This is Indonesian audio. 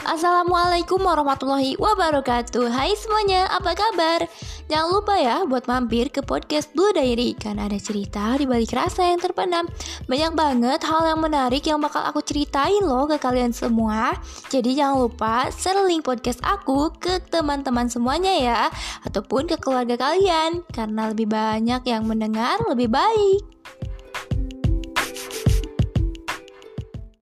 Assalamualaikum warahmatullahi wabarakatuh. Hai semuanya, apa kabar? Jangan lupa ya buat mampir ke podcast Blue Diary Karena ada cerita di balik rasa yang terpendam. Banyak banget hal yang menarik yang bakal aku ceritain loh ke kalian semua. Jadi jangan lupa share link podcast aku ke teman-teman semuanya ya Ataupun ke keluarga kalian Karena lebih banyak yang mendengar lebih baik.